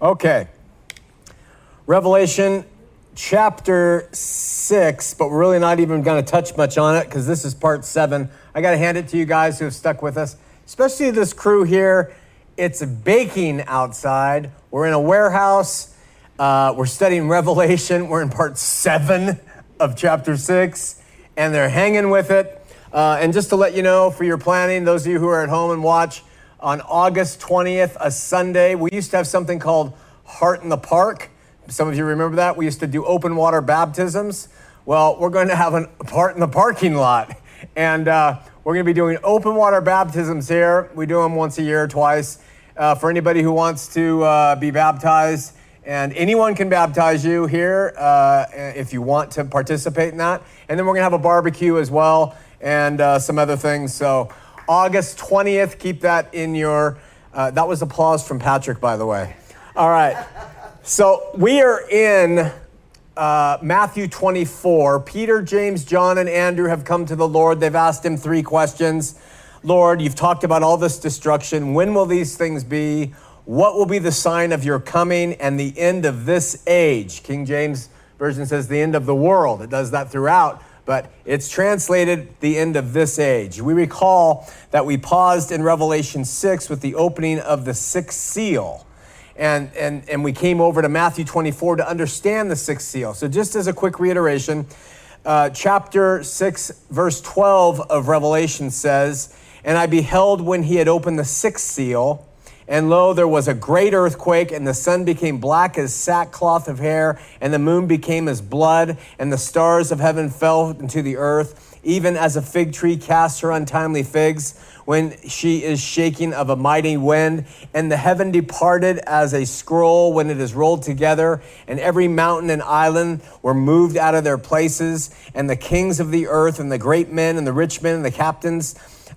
Okay. Revelation chapter 6, but we're really not even going to touch much on it because this is part 7. I got to hand it to you guys who have stuck with us, especially this crew here. It's baking outside. We're in a warehouse. Uh, we're studying Revelation. We're in part 7 of chapter 6, and they're hanging with it. Uh, and just to let you know, for your planning, those of you who are at home and watch, on August 20th, a Sunday, we used to have something called Heart in the Park. Some of you remember that. We used to do open water baptisms. Well, we're going to have a part in the parking lot. And uh, we're going to be doing open water baptisms here. We do them once a year, twice. Uh, for anybody who wants to uh, be baptized, and anyone can baptize you here uh, if you want to participate in that. And then we're going to have a barbecue as well and uh, some other things. So, August 20th, keep that in your. Uh, that was applause from Patrick, by the way. All right. So, we are in uh, Matthew 24. Peter, James, John, and Andrew have come to the Lord. They've asked him three questions. Lord, you've talked about all this destruction. When will these things be? What will be the sign of your coming and the end of this age? King James Version says the end of the world. It does that throughout, but it's translated the end of this age. We recall that we paused in Revelation 6 with the opening of the sixth seal. And, and, and we came over to Matthew 24 to understand the sixth seal. So, just as a quick reiteration, uh, chapter 6, verse 12 of Revelation says, And I beheld when he had opened the sixth seal and lo, there was a great earthquake, and the sun became black as sackcloth of hair, and the moon became as blood, and the stars of heaven fell into the earth, even as a fig tree casts her untimely figs when she is shaking of a mighty wind. And the heaven departed as a scroll when it is rolled together, and every mountain and island were moved out of their places, and the kings of the earth, and the great men, and the rich men, and the captains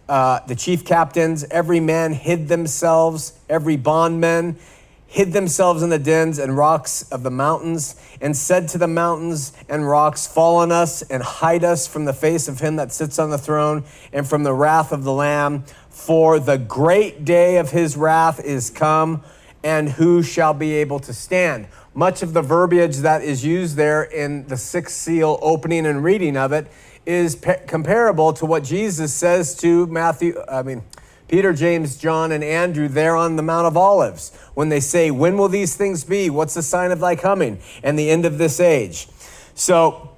uh, the chief captains, every man hid themselves, every bondman hid themselves in the dens and rocks of the mountains, and said to the mountains and rocks, Fall on us and hide us from the face of him that sits on the throne and from the wrath of the Lamb. For the great day of his wrath is come, and who shall be able to stand? Much of the verbiage that is used there in the sixth seal opening and reading of it is pe- comparable to what Jesus says to Matthew, I mean, Peter, James, John, and Andrew there on the Mount of Olives when they say, When will these things be? What's the sign of thy coming and the end of this age? So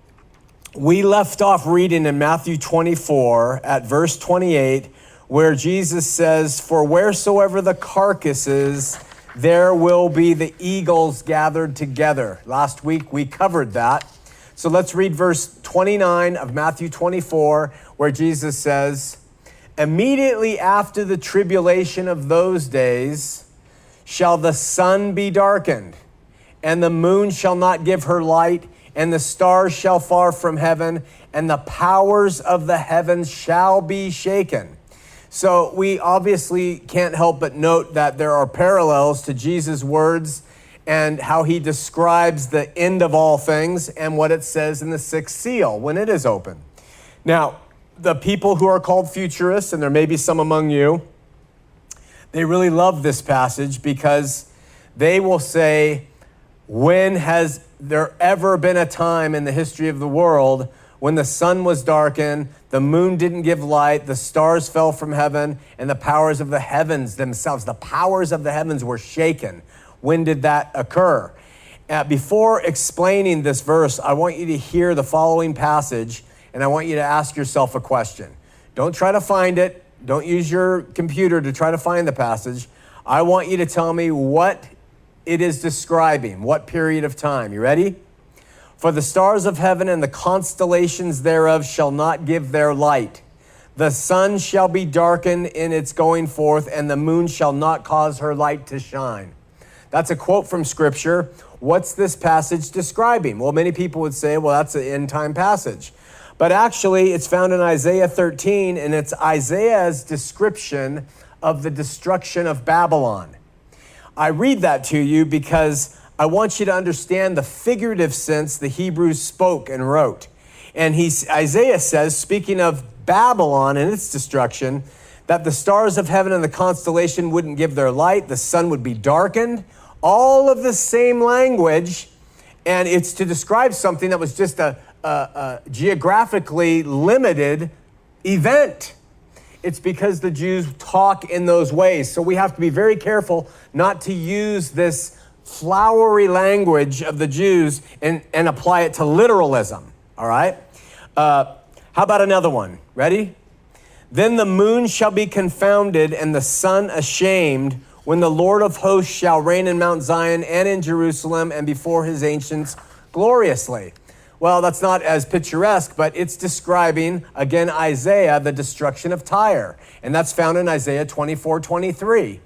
we left off reading in Matthew 24 at verse 28, where Jesus says, For wheresoever the carcass is, there will be the eagles gathered together. Last week we covered that. So let's read verse 29 of Matthew 24, where Jesus says, Immediately after the tribulation of those days shall the sun be darkened, and the moon shall not give her light, and the stars shall fall from heaven, and the powers of the heavens shall be shaken. So we obviously can't help but note that there are parallels to Jesus' words and how he describes the end of all things and what it says in the sixth seal when it is open. Now, the people who are called futurists, and there may be some among you, they really love this passage because they will say, When has there ever been a time in the history of the world when the sun was darkened, the moon didn't give light, the stars fell from heaven, and the powers of the heavens themselves, the powers of the heavens were shaken? When did that occur? Uh, before explaining this verse, I want you to hear the following passage and I want you to ask yourself a question. Don't try to find it, don't use your computer to try to find the passage. I want you to tell me what it is describing, what period of time. You ready? For the stars of heaven and the constellations thereof shall not give their light. The sun shall be darkened in its going forth, and the moon shall not cause her light to shine. That's a quote from Scripture. What's this passage describing? Well, many people would say, well, that's an end time passage. But actually, it's found in Isaiah 13, and it's Isaiah's description of the destruction of Babylon. I read that to you because I want you to understand the figurative sense the Hebrews spoke and wrote. And he, Isaiah says, speaking of Babylon and its destruction, that the stars of heaven and the constellation wouldn't give their light, the sun would be darkened, all of the same language, and it's to describe something that was just a, a, a geographically limited event. It's because the Jews talk in those ways. So we have to be very careful not to use this flowery language of the Jews and, and apply it to literalism. All right? Uh, how about another one? Ready? Then the moon shall be confounded and the sun ashamed when the Lord of hosts shall reign in Mount Zion and in Jerusalem and before his ancients gloriously. Well, that's not as picturesque, but it's describing, again, Isaiah, the destruction of Tyre. And that's found in Isaiah 24 23.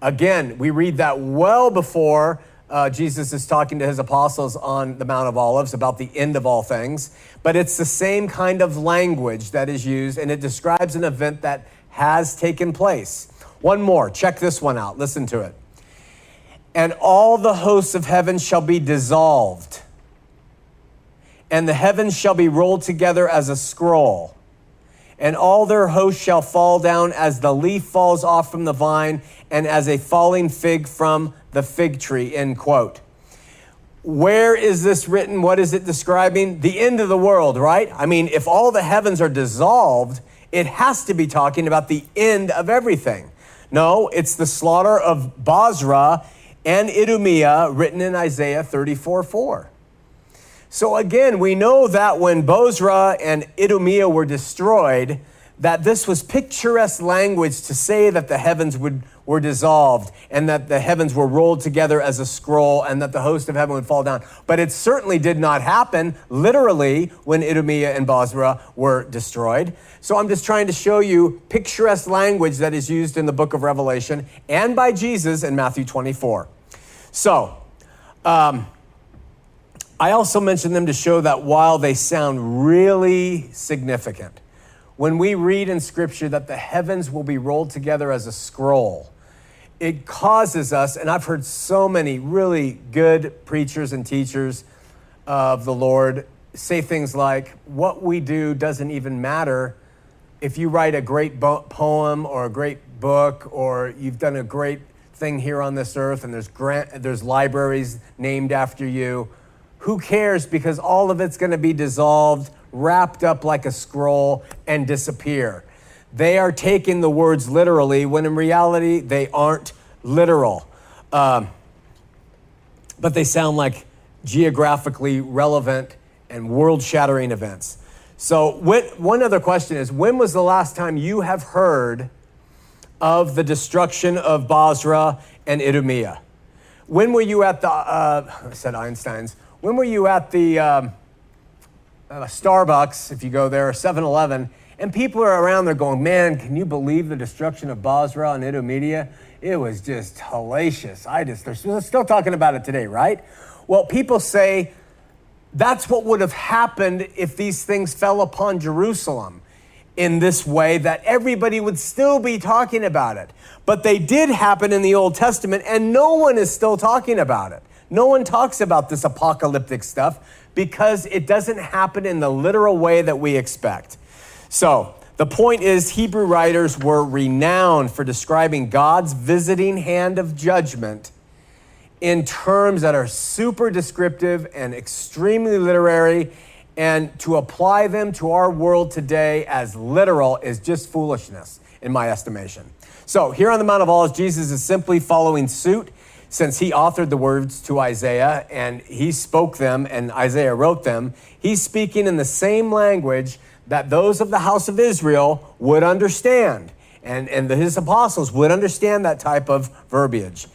Again, we read that well before uh, Jesus is talking to his apostles on the Mount of Olives about the end of all things. But it's the same kind of language that is used, and it describes an event that has taken place. One more, check this one out. Listen to it. And all the hosts of heaven shall be dissolved, and the heavens shall be rolled together as a scroll, and all their hosts shall fall down as the leaf falls off from the vine, and as a falling fig from the fig tree. End quote. Where is this written? What is it describing? The end of the world, right? I mean, if all the heavens are dissolved, it has to be talking about the end of everything. No, it's the slaughter of Bozrah and Idumea written in Isaiah 34 4. So again, we know that when Bozrah and Idumea were destroyed, that this was picturesque language to say that the heavens would, were dissolved and that the heavens were rolled together as a scroll and that the host of heaven would fall down. But it certainly did not happen literally when Idumea and Bozrah were destroyed. So I'm just trying to show you picturesque language that is used in the book of Revelation and by Jesus in Matthew 24. So, um, I also mentioned them to show that while they sound really significant, when we read in Scripture that the heavens will be rolled together as a scroll, it causes us, and I've heard so many really good preachers and teachers of the Lord say things like, What we do doesn't even matter if you write a great bo- poem or a great book or you've done a great thing here on this earth and there's grant, there's libraries named after you. Who cares? Because all of it's going to be dissolved wrapped up like a scroll and disappear they are taking the words literally when in reality they aren't literal. Um, but they sound like geographically relevant and world shattering events. So, one other question is when was the last time you have heard of the destruction of Bozrah and Idumea? When were you at the, uh, I said Einstein's, when were you at the um, uh, Starbucks, if you go there, 7 Eleven, and people are around there going, man, can you believe the destruction of Bozrah and Idumea? It was just hellacious. I just, they're still talking about it today, right? Well, people say that's what would have happened if these things fell upon Jerusalem in this way, that everybody would still be talking about it. But they did happen in the Old Testament, and no one is still talking about it. No one talks about this apocalyptic stuff because it doesn't happen in the literal way that we expect. So, the point is, Hebrew writers were renowned for describing God's visiting hand of judgment in terms that are super descriptive and extremely literary. And to apply them to our world today as literal is just foolishness, in my estimation. So, here on the Mount of Olives, Jesus is simply following suit since he authored the words to Isaiah and he spoke them and Isaiah wrote them. He's speaking in the same language that those of the house of Israel would understand. And, and his apostles would understand that type of verbiage.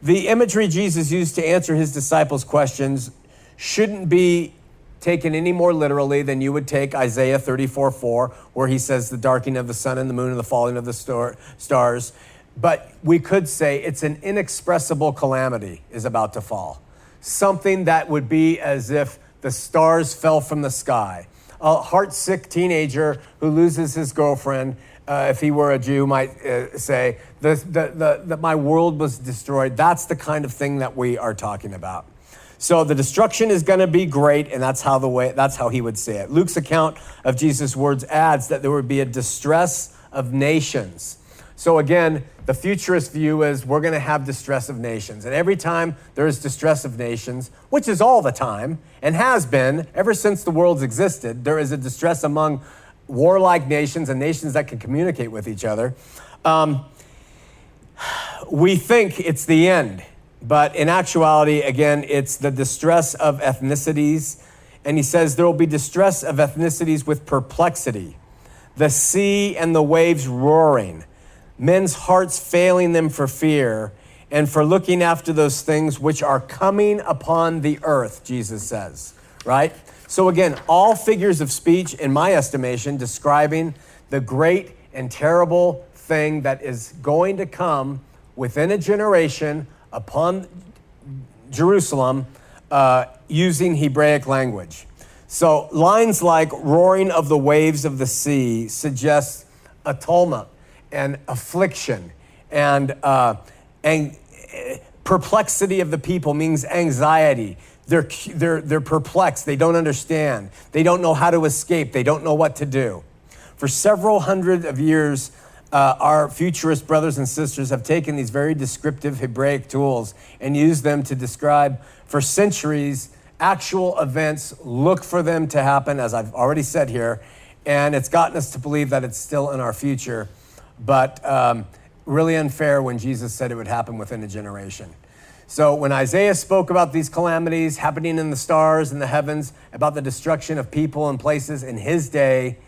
The imagery Jesus used to answer his disciples' questions shouldn't be taken any more literally than you would take Isaiah 34 4, where he says, The darkening of the sun and the moon and the falling of the star- stars. But we could say it's an inexpressible calamity is about to fall. Something that would be as if the stars fell from the sky. A heartsick teenager who loses his girlfriend uh, if he were a Jew, might uh, say that the, the, that my world was destroyed. That's the kind of thing that we are talking about. So the destruction is going to be great, and that's how the way that's how he would say it. Luke's account of Jesus' words adds that there would be a distress of nations. So again, the futurist view is we're going to have distress of nations. And every time there is distress of nations, which is all the time and has been ever since the world's existed, there is a distress among warlike nations and nations that can communicate with each other. Um, we think it's the end, but in actuality, again, it's the distress of ethnicities. And he says there will be distress of ethnicities with perplexity, the sea and the waves roaring men's hearts failing them for fear and for looking after those things which are coming upon the earth, Jesus says, right? So, again, all figures of speech, in my estimation, describing the great and terrible thing that is going to come within a generation upon Jerusalem uh, using Hebraic language. So, lines like roaring of the waves of the sea suggest a tumult and affliction and, uh, and perplexity of the people means anxiety. They're, they're, they're perplexed. They don't understand. They don't know how to escape. They don't know what to do. For several hundred of years, uh, our futurist brothers and sisters have taken these very descriptive Hebraic tools and used them to describe for centuries actual events, look for them to happen, as I've already said here, and it's gotten us to believe that it's still in our future but um, really unfair when Jesus said it would happen within a generation. So when Isaiah spoke about these calamities happening in the stars and the heavens, about the destruction of people and places in his day,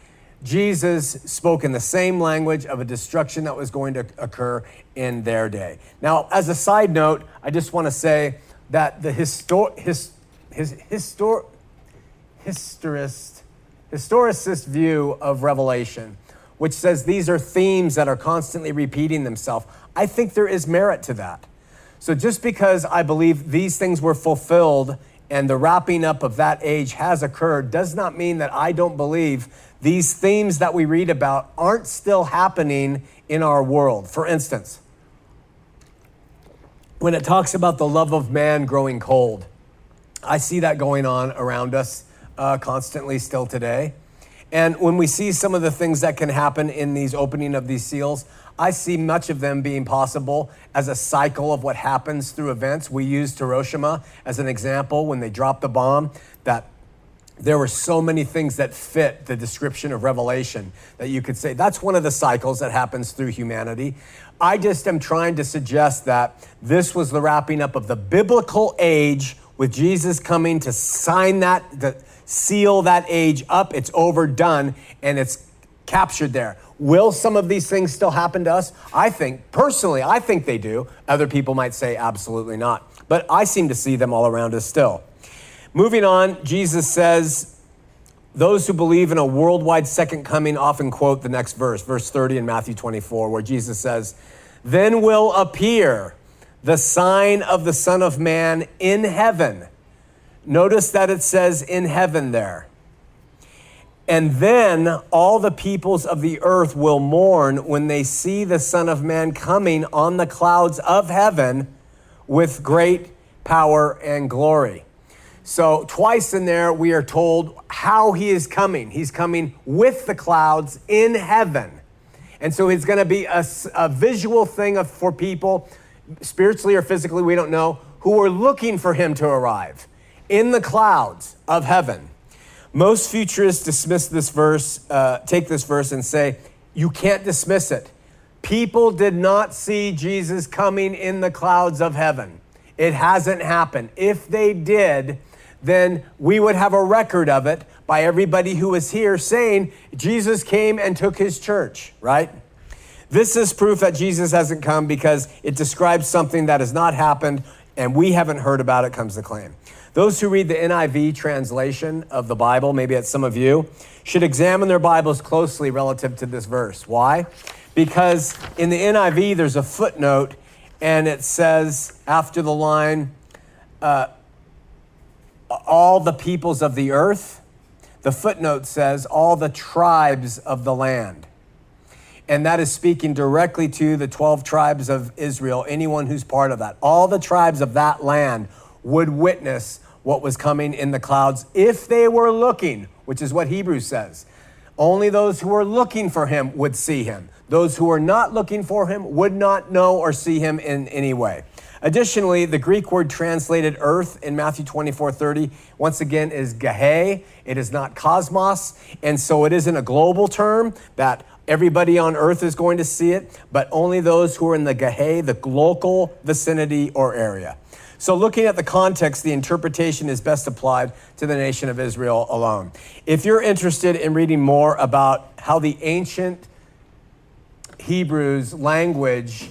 Jesus spoke in the same language of a destruction that was going to occur in their day. Now, as a side note, I just want to say that the histor- his, his, histor- historist, historicist view of Revelation which says these are themes that are constantly repeating themselves. I think there is merit to that. So just because I believe these things were fulfilled and the wrapping up of that age has occurred does not mean that I don't believe these themes that we read about aren't still happening in our world. For instance, when it talks about the love of man growing cold, I see that going on around us uh, constantly still today. And when we see some of the things that can happen in these opening of these seals, I see much of them being possible as a cycle of what happens through events. We used Hiroshima as an example when they dropped the bomb, that there were so many things that fit the description of Revelation that you could say that's one of the cycles that happens through humanity. I just am trying to suggest that this was the wrapping up of the biblical age with Jesus coming to sign that. The, seal that age up. It's overdone and it's captured there. Will some of these things still happen to us? I think, personally, I think they do. Other people might say absolutely not. But I seem to see them all around us still. Moving on, Jesus says, those who believe in a worldwide second coming often quote the next verse, verse 30 in Matthew 24, where Jesus says, Then will appear the sign of the Son of Man in heaven Notice that it says in heaven there. And then all the peoples of the earth will mourn when they see the Son of Man coming on the clouds of heaven with great power and glory. So, twice in there, we are told how he is coming. He's coming with the clouds in heaven. And so, it's going to be a, a visual thing of, for people, spiritually or physically, we don't know, who are looking for him to arrive in the clouds of heaven. Most futurists dismiss this verse, uh, take this verse and say, you can't dismiss it. People did not see Jesus coming in the clouds of heaven. It hasn't happened. If they did, then we would have a record of it by everybody who was here saying Jesus came and took his church, right? This is proof that Jesus hasn't come because it describes something that has not happened and we haven't heard about it, comes the claim. Those who read the NIV translation of the Bible, maybe it's some of you, should examine their Bibles closely relative to this verse. Why? Because in the NIV, there's a footnote, and it says after the line, uh, all the peoples of the earth, the footnote says, all the tribes of the land. And that is speaking directly to the 12 tribes of Israel, anyone who's part of that. All the tribes of that land would witness what was coming in the clouds if they were looking, which is what Hebrews says. Only those who were looking for him would see him. Those who were not looking for him would not know or see him in any way. Additionally, the Greek word translated earth in Matthew 24 30, once again, is gehe. It is not cosmos. And so it isn't a global term that everybody on earth is going to see it, but only those who are in the gehe, the local vicinity or area. So, looking at the context, the interpretation is best applied to the nation of Israel alone. If you're interested in reading more about how the ancient Hebrews language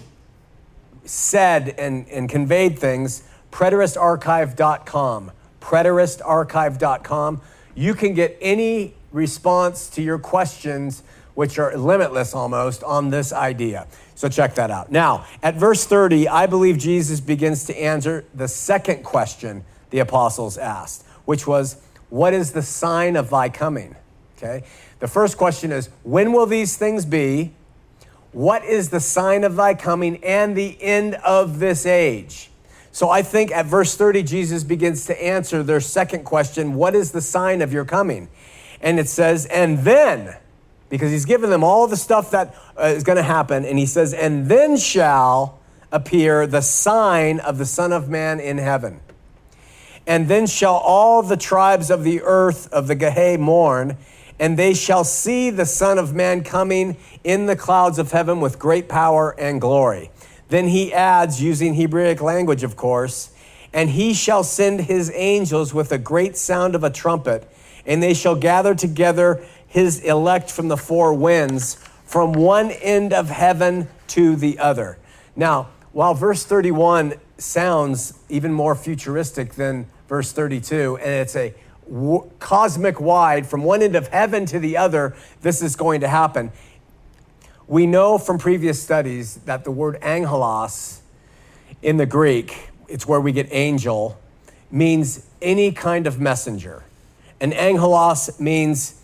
said and, and conveyed things, preteristarchive.com. Preteristarchive.com. You can get any response to your questions, which are limitless almost, on this idea. So check that out. Now, at verse 30, I believe Jesus begins to answer the second question the apostles asked, which was, What is the sign of thy coming? Okay. The first question is, When will these things be? What is the sign of thy coming and the end of this age? So I think at verse 30, Jesus begins to answer their second question What is the sign of your coming? And it says, And then, because he's given them all the stuff that uh, is going to happen, and he says, And then shall appear the sign of the Son of Man in heaven. And then shall all the tribes of the earth of the Gehe mourn, and they shall see the Son of Man coming in the clouds of heaven with great power and glory. Then he adds, using Hebraic language, of course, and he shall send his angels with a great sound of a trumpet, and they shall gather together his elect from the four winds, from one end of heaven to the other. Now, while verse 31 sounds even more futuristic than verse 32, and it's a w- cosmic wide, from one end of heaven to the other, this is going to happen. We know from previous studies that the word angelos in the Greek, it's where we get angel, means any kind of messenger. And angelos means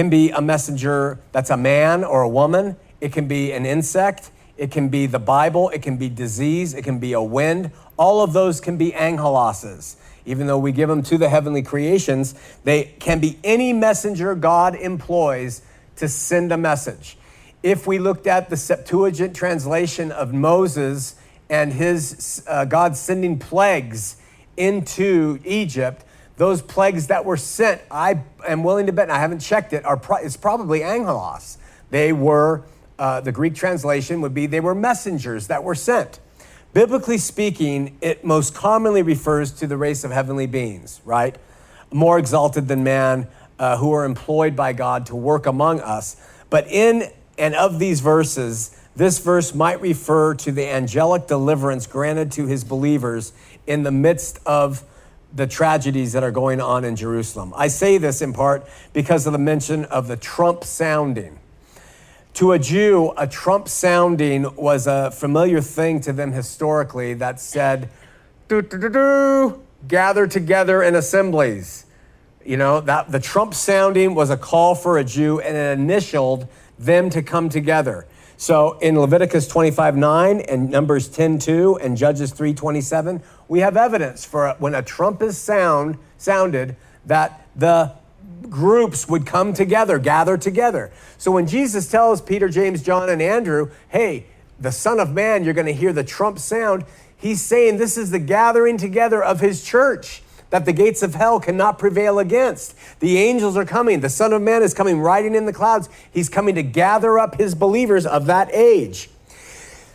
can be a messenger that's a man or a woman. It can be an insect. It can be the Bible. It can be disease. It can be a wind. All of those can be angeloses even though we give them to the heavenly creations, they can be any messenger God employs to send a message. If we looked at the Septuagint translation of Moses and his uh, God sending plagues into Egypt, those plagues that were sent, I am willing to bet, and I haven't checked it, are pro- it's probably angelos. They were, uh, the Greek translation would be, they were messengers that were sent. Biblically speaking, it most commonly refers to the race of heavenly beings, right? More exalted than man, uh, who are employed by God to work among us. But in and of these verses, this verse might refer to the angelic deliverance granted to his believers in the midst of the tragedies that are going on in Jerusalem. I say this in part because of the mention of the trump sounding. To a Jew, a trump sounding was a familiar thing to them historically that said, do, do, do, do, gather together in assemblies. You know, that the trump sounding was a call for a Jew and it initialed them to come together. So in Leviticus 25 9 and Numbers 10 2 and Judges 3 27, we have evidence for when a trump is sound, sounded that the groups would come together, gather together. So when Jesus tells Peter, James, John, and Andrew, hey, the Son of Man, you're going to hear the trump sound, he's saying this is the gathering together of his church that the gates of hell cannot prevail against. The angels are coming. The Son of Man is coming riding in the clouds. He's coming to gather up his believers of that age.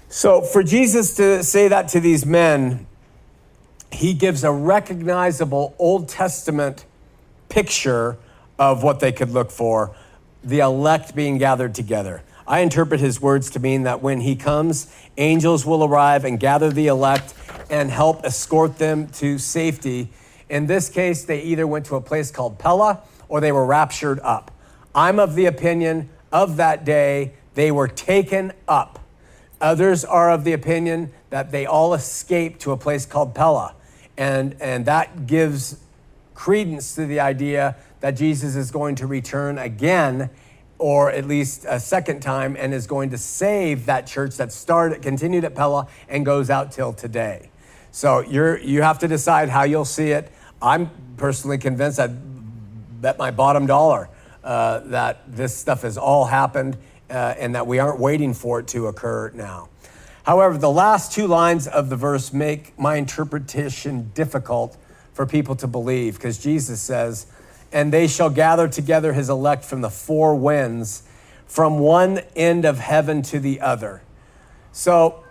So for Jesus to say that to these men, he gives a recognizable Old Testament picture of what they could look for the elect being gathered together. I interpret his words to mean that when he comes, angels will arrive and gather the elect and help escort them to safety. In this case, they either went to a place called Pella or they were raptured up. I'm of the opinion of that day they were taken up. Others are of the opinion that they all escaped to a place called Pella. And, and that gives credence to the idea that Jesus is going to return again or at least a second time and is going to save that church that started continued at Pella and goes out till today. So you're you have to decide how you'll see it. I'm personally convinced I'd bet my bottom dollar uh, that this stuff has all happened uh, and that we aren't waiting for it to occur now. However, the last two lines of the verse make my interpretation difficult for people to believe because Jesus says, And they shall gather together his elect from the four winds, from one end of heaven to the other. So,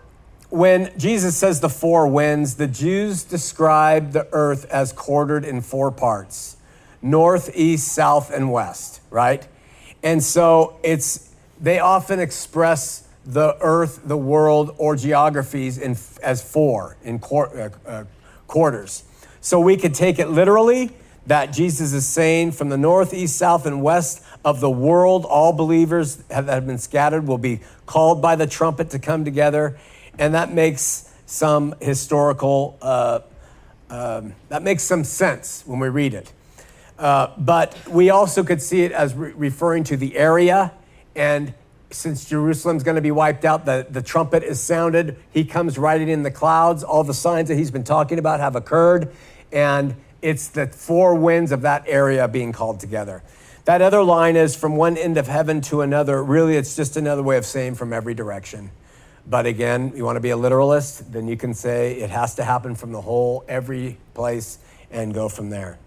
when Jesus says the four winds, the Jews describe the earth as quartered in four parts north, east, south, and west, right? And so it's they often express the earth, the world, or geographies in, as four in uh, uh, quarters. So we could take it literally that Jesus is saying from the north, east, south, and west of the world, all believers that have been scattered will be called by the trumpet to come together. And that makes some historical, uh, um, that makes some sense when we read it. Uh, but we also could see it as re- referring to the area and since Jerusalem's going to be wiped out, the, the trumpet is sounded. He comes riding in the clouds. All the signs that he's been talking about have occurred. And it's the four winds of that area being called together. That other line is from one end of heaven to another. Really, it's just another way of saying from every direction. But again, you want to be a literalist, then you can say it has to happen from the whole, every place, and go from there.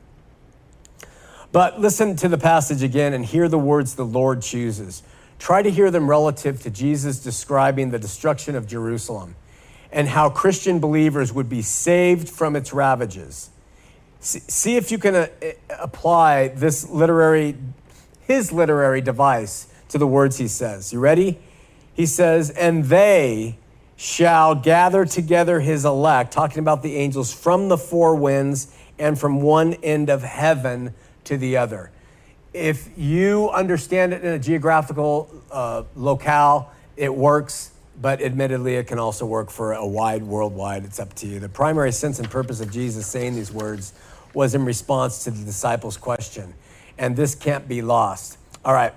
But listen to the passage again and hear the words the Lord chooses. Try to hear them relative to Jesus describing the destruction of Jerusalem and how Christian believers would be saved from its ravages. See if you can uh, apply this literary, his literary device to the words he says. You ready? He says, and they shall gather together his elect, talking about the angels from the four winds and from one end of heaven to the other if you understand it in a geographical uh, locale, it works, but admittedly, it can also work for a wide worldwide. It's up to you. The primary sense and purpose of Jesus saying these words was in response to the disciples' question, and this can't be lost. All right.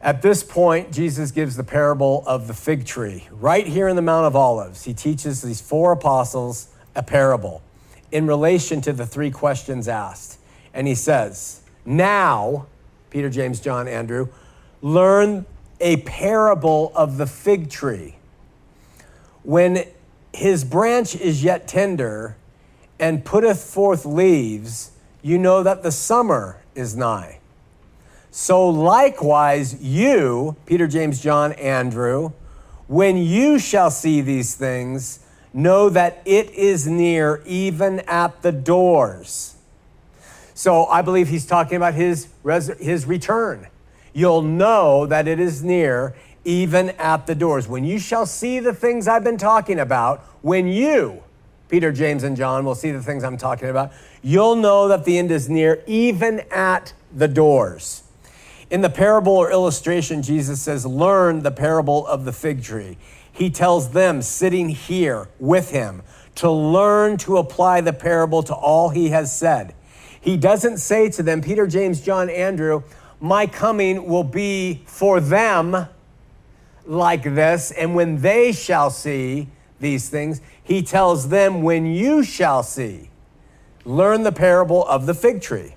At this point, Jesus gives the parable of the fig tree. Right here in the Mount of Olives, he teaches these four apostles a parable in relation to the three questions asked. And he says, now, Peter, James, John, Andrew, learn a parable of the fig tree. When his branch is yet tender and putteth forth leaves, you know that the summer is nigh. So likewise, you, Peter, James, John, Andrew, when you shall see these things, know that it is near, even at the doors. So I believe he's talking about his, res- his return. You'll know that it is near, even at the doors. When you shall see the things I've been talking about, when you, Peter, James, and John, will see the things I'm talking about, you'll know that the end is near, even at the doors. In the parable or illustration, Jesus says, Learn the parable of the fig tree. He tells them sitting here with him to learn to apply the parable to all he has said. He doesn't say to them, Peter, James, John, Andrew, my coming will be for them like this. And when they shall see these things, he tells them, when you shall see, learn the parable of the fig tree.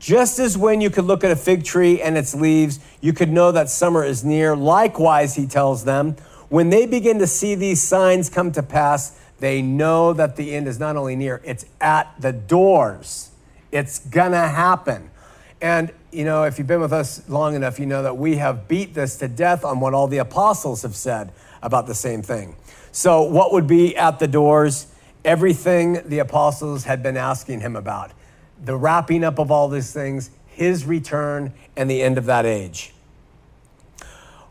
Just as when you could look at a fig tree and its leaves, you could know that summer is near. Likewise, he tells them, when they begin to see these signs come to pass, they know that the end is not only near, it's at the doors. It's gonna happen. And, you know, if you've been with us long enough, you know that we have beat this to death on what all the apostles have said about the same thing. So, what would be at the doors? Everything the apostles had been asking him about the wrapping up of all these things, his return, and the end of that age.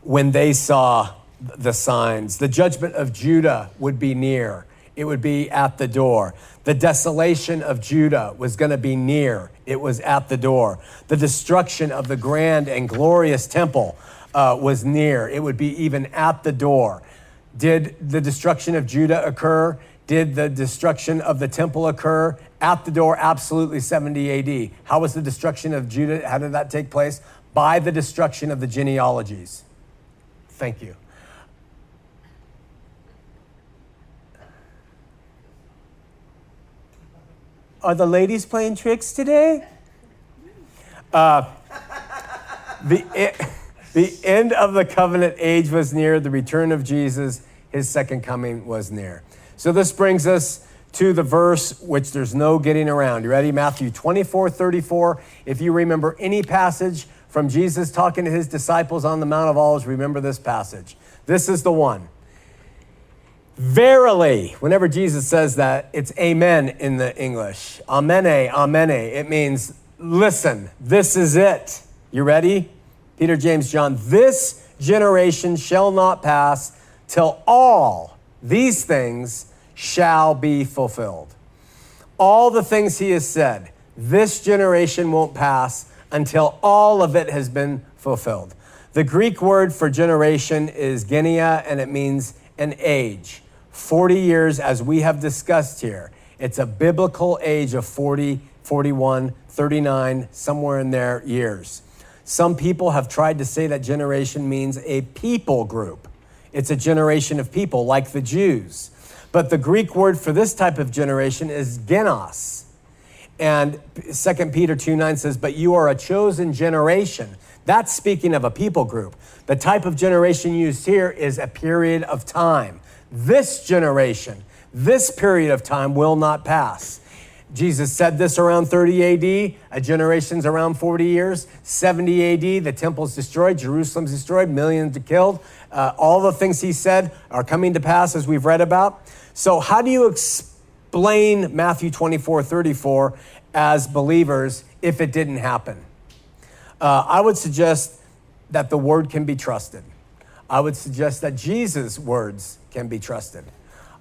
When they saw the signs, the judgment of Judah would be near, it would be at the door. The desolation of Judah was going to be near, it was at the door. The destruction of the grand and glorious temple uh, was near, it would be even at the door. Did the destruction of Judah occur? Did the destruction of the temple occur? At the door, absolutely 70 AD. How was the destruction of Judah? How did that take place? By the destruction of the genealogies. Thank you. Are the ladies playing tricks today? Uh, the, the end of the covenant age was near, the return of Jesus, his second coming was near. So this brings us to the verse which there's no getting around. You ready? Matthew 24, 34. If you remember any passage from Jesus talking to his disciples on the Mount of Olives, remember this passage. This is the one. Verily, whenever Jesus says that, it's amen in the English. Amene, amene. It means, listen, this is it. You ready? Peter, James, John. This generation shall not pass till all these things shall be fulfilled. All the things he has said, this generation won't pass until all of it has been fulfilled. The Greek word for generation is genia, and it means an age. 40 years, as we have discussed here. It's a biblical age of 40, 41, 39, somewhere in there years. Some people have tried to say that generation means a people group. It's a generation of people, like the Jews. But the Greek word for this type of generation is genos. And 2 Peter 2 9 says, But you are a chosen generation. That's speaking of a people group. The type of generation used here is a period of time. This generation, this period of time will not pass. Jesus said this around 30 AD. A generation's around 40 years. 70 AD, the temple's destroyed, Jerusalem's destroyed, millions are killed. Uh, all the things he said are coming to pass as we've read about. So, how do you explain Matthew 24 34 as believers if it didn't happen? Uh, I would suggest that the word can be trusted. I would suggest that Jesus' words can be trusted.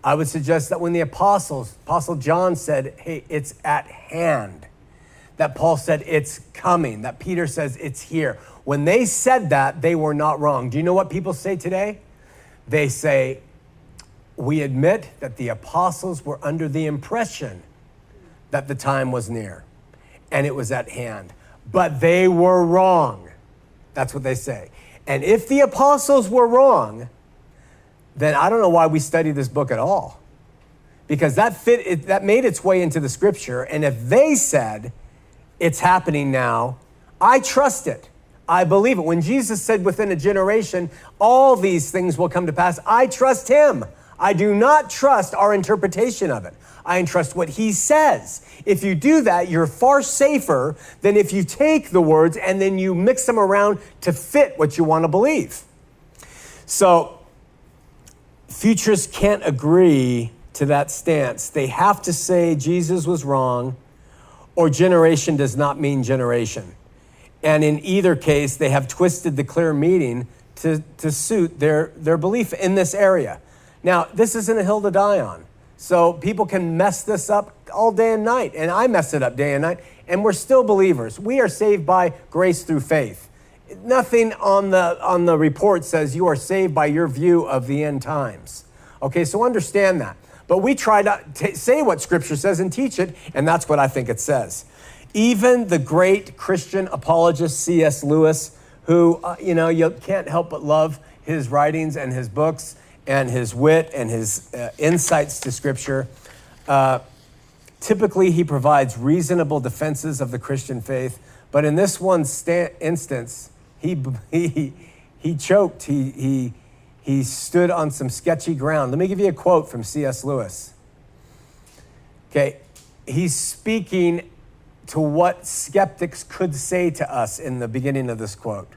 I would suggest that when the apostles, Apostle John said, hey, it's at hand, that Paul said, it's coming, that Peter says, it's here. When they said that, they were not wrong. Do you know what people say today? They say, we admit that the apostles were under the impression that the time was near and it was at hand, but they were wrong. That's what they say. And if the apostles were wrong, then I don't know why we study this book at all. Because that fit it, that made its way into the scripture and if they said it's happening now, I trust it. I believe it. When Jesus said within a generation all these things will come to pass, I trust him. I do not trust our interpretation of it. I entrust what he says. If you do that, you're far safer than if you take the words and then you mix them around to fit what you want to believe. So, futurists can't agree to that stance. They have to say Jesus was wrong or generation does not mean generation. And in either case, they have twisted the clear meaning to, to suit their, their belief in this area. Now, this isn't a hill to die on. So people can mess this up all day and night, and I mess it up day and night, and we're still believers. We are saved by grace through faith. Nothing on the, on the report says you are saved by your view of the end times. Okay, so understand that. But we try to t- say what Scripture says and teach it, and that's what I think it says. Even the great Christian apologist C.S. Lewis, who, uh, you know, you can't help but love his writings and his books and his wit and his uh, insights to Scripture. Uh, typically, he provides reasonable defenses of the Christian faith, but in this one sta- instance, he, he, he choked. He, he, he stood on some sketchy ground. Let me give you a quote from C.S. Lewis. Okay, he's speaking to what skeptics could say to us in the beginning of this quote.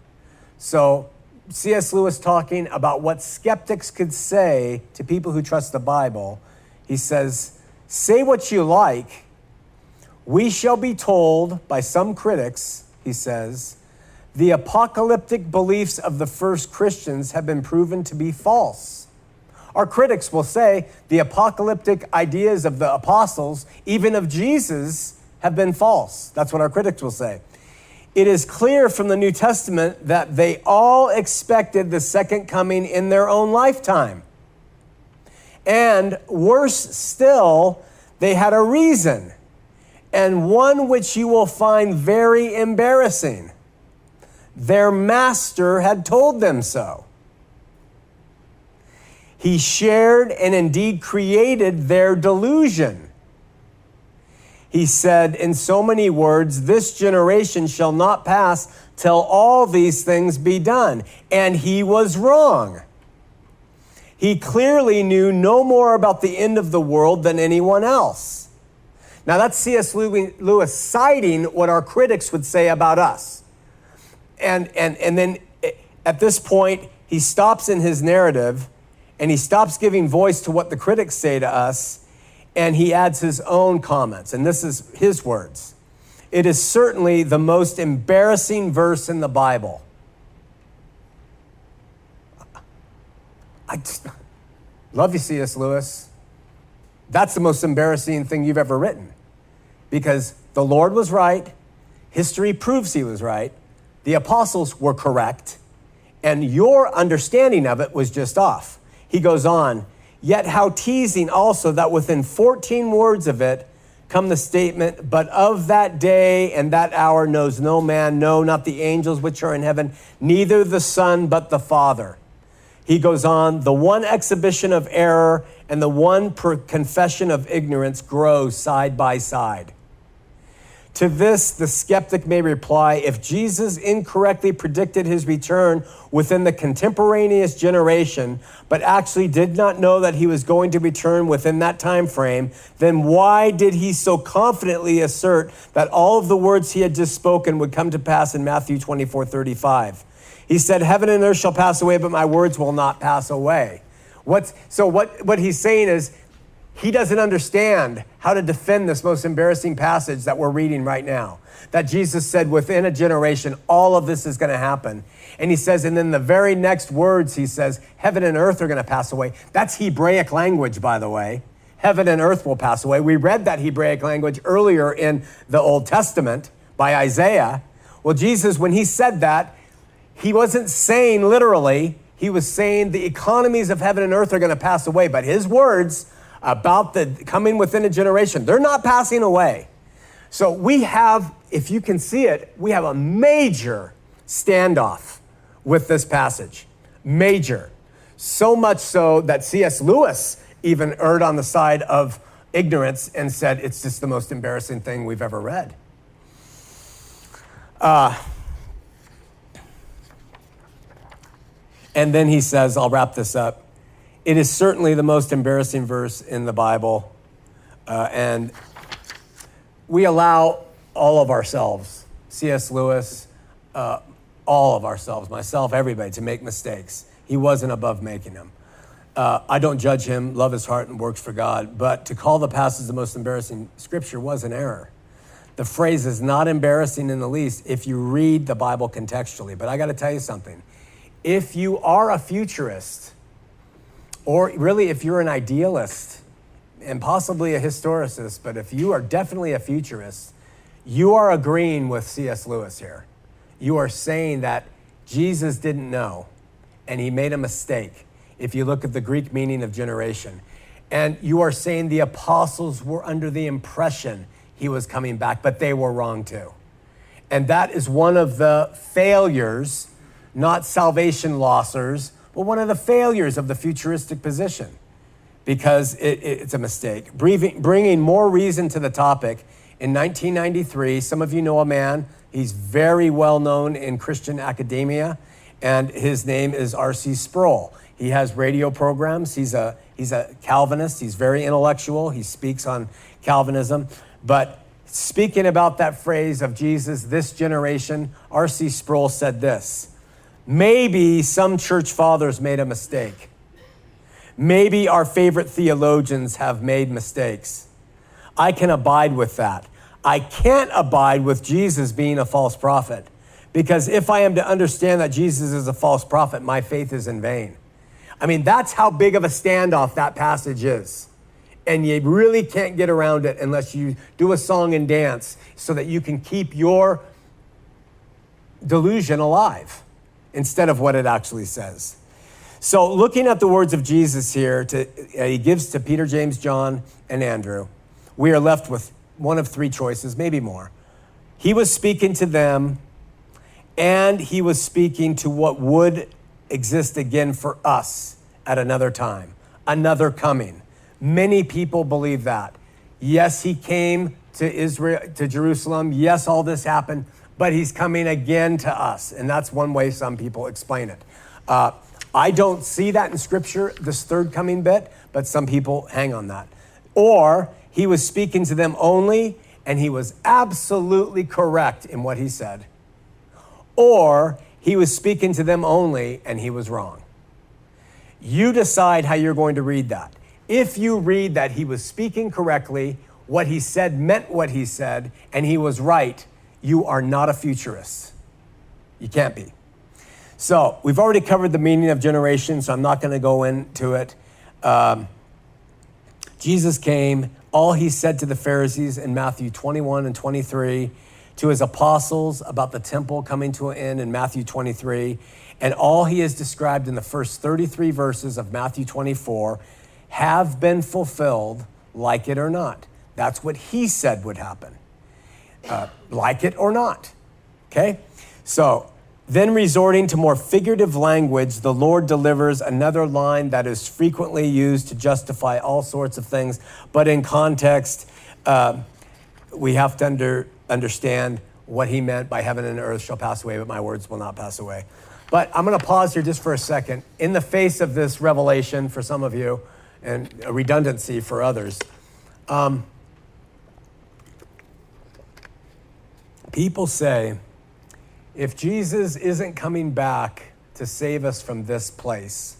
So, C.S. Lewis talking about what skeptics could say to people who trust the Bible. He says, Say what you like. We shall be told by some critics, he says, the apocalyptic beliefs of the first Christians have been proven to be false. Our critics will say the apocalyptic ideas of the apostles, even of Jesus, have been false. That's what our critics will say it is clear from the New Testament that they all expected the second coming in their own lifetime. And worse still, they had a reason, and one which you will find very embarrassing. Their master had told them so. He shared and indeed created their delusion. he said in so many words, This generation shall not pass till all these things be done. And he was wrong. He clearly knew no more about the end of the world than anyone else. Now, that's C.S. Lewis citing what our critics would say about us. And, and, and then eh, at this point, he stops in his narrative and he stops giving voice to what the critics say to us and he adds his own comments. And this is his words It is certainly the most embarrassing verse in the Bible. I just love you, C.S. Lewis. That's the most embarrassing thing you've ever written because the Lord was right, history proves he was right, the apostles were correct, and your understanding of it was just off. He goes on, yet how teasing also that within 14 words of it come the statement, but of that day and that hour knows no man, no, not the angels which are in heaven, neither the Son, but the Father. He goes on, the one exhibition of error and the one confession of ignorance grow side by side. To this, the skeptic may reply if Jesus incorrectly predicted his return within the contemporaneous generation, but actually did not know that he was going to return within that time frame, then why did he so confidently assert that all of the words he had just spoken would come to pass in Matthew 24 35? He said, Heaven and earth shall pass away, but my words will not pass away. What's, so, what, what he's saying is, he doesn't understand how to defend this most embarrassing passage that we're reading right now. That Jesus said, within a generation, all of this is going to happen. And he says, and then the very next words, he says, heaven and earth are going to pass away. That's Hebraic language, by the way. Heaven and earth will pass away. We read that Hebraic language earlier in the Old Testament by Isaiah. Well, Jesus, when he said that, he wasn't saying literally, he was saying the economies of heaven and earth are going to pass away. But his words, about the coming within a generation. They're not passing away. So we have, if you can see it, we have a major standoff with this passage. Major. So much so that C.S. Lewis even erred on the side of ignorance and said it's just the most embarrassing thing we've ever read. Uh, and then he says, I'll wrap this up. It is certainly the most embarrassing verse in the Bible. Uh, and we allow all of ourselves, C.S. Lewis, uh, all of ourselves, myself, everybody, to make mistakes. He wasn't above making them. Uh, I don't judge him, love his heart, and works for God. But to call the passage the most embarrassing scripture was an error. The phrase is not embarrassing in the least if you read the Bible contextually. But I got to tell you something. If you are a futurist, or really, if you're an idealist and possibly a historicist, but if you are definitely a futurist, you are agreeing with C.S. Lewis here. You are saying that Jesus didn't know and he made a mistake if you look at the Greek meaning of generation. And you are saying the apostles were under the impression he was coming back, but they were wrong too. And that is one of the failures, not salvation lossers, well, one of the failures of the futuristic position because it, it, it's a mistake. Breathing, bringing more reason to the topic, in 1993, some of you know a man, he's very well known in Christian academia, and his name is R.C. Sproul. He has radio programs. He's a, he's a Calvinist. He's very intellectual. He speaks on Calvinism. But speaking about that phrase of Jesus, this generation, R.C. Sproul said this Maybe some church fathers made a mistake. Maybe our favorite theologians have made mistakes. I can abide with that. I can't abide with Jesus being a false prophet because if I am to understand that Jesus is a false prophet, my faith is in vain. I mean, that's how big of a standoff that passage is. And you really can't get around it unless you do a song and dance so that you can keep your delusion alive instead of what it actually says. So, looking at the words of Jesus here, to, uh, he gives to Peter, James, John, and Andrew, we are left with one of three choices, maybe more. He was speaking to them, and he was speaking to what would exist again for us at another time, another coming. Many people believe that. Yes, he came to Israel, to Jerusalem. Yes, all this happened, but he's coming again to us. And that's one way some people explain it. Uh, I don't see that in scripture, this third coming bit, but some people hang on that. Or he was speaking to them only, and he was absolutely correct in what he said. Or he was speaking to them only, and he was wrong. You decide how you're going to read that. If you read that he was speaking correctly, what he said meant what he said, and he was right, you are not a futurist. You can't be. So, we've already covered the meaning of generation, so I'm not going to go into it. Um, Jesus came, all he said to the Pharisees in Matthew 21 and 23, to his apostles about the temple coming to an end in Matthew 23, and all he has described in the first 33 verses of Matthew 24 have been fulfilled, like it or not. That's what he said would happen, uh, like it or not. Okay? So, then resorting to more figurative language, the Lord delivers another line that is frequently used to justify all sorts of things, but in context, uh, we have to under, understand what he meant by heaven and earth shall pass away, but my words will not pass away. But I'm going to pause here just for a second. In the face of this revelation for some of you and a redundancy for others, um, people say, if Jesus isn't coming back to save us from this place,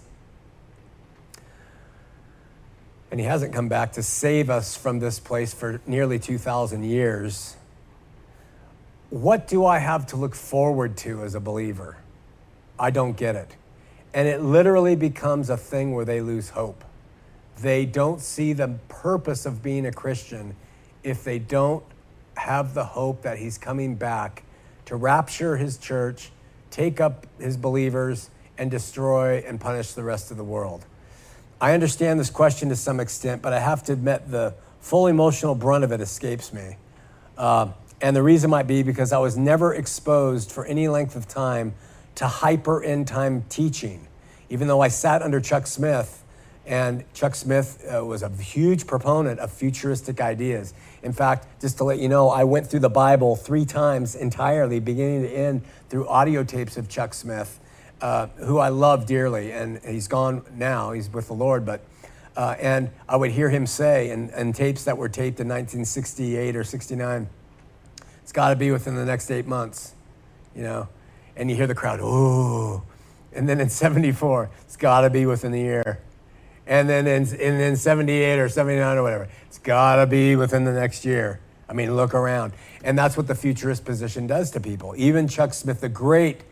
and he hasn't come back to save us from this place for nearly 2,000 years, what do I have to look forward to as a believer? I don't get it. And it literally becomes a thing where they lose hope. They don't see the purpose of being a Christian if they don't have the hope that he's coming back to rapture his church, take up his believers, and destroy and punish the rest of the world. I understand this question to some extent, but I have to admit the full emotional brunt of it escapes me. Uh, and the reason might be because I was never exposed for any length of time to hyper end time teaching. Even though I sat under Chuck Smith, and Chuck Smith uh, was a huge proponent of futuristic ideas. In fact, just to let you know, I went through the Bible three times entirely, beginning to end, through audio tapes of Chuck Smith, uh, who I love dearly. And he's gone now, he's with the Lord. But, uh, and I would hear him say, in tapes that were taped in 1968 or 69, it's got to be within the next eight months, you know? And you hear the crowd, ooh. And then in 74, it's got to be within the year and then in, in, in 78 or 79 or whatever. It's got to be within the next year. I mean, look around. And that's what the futurist position does to people. Even Chuck Smith, the great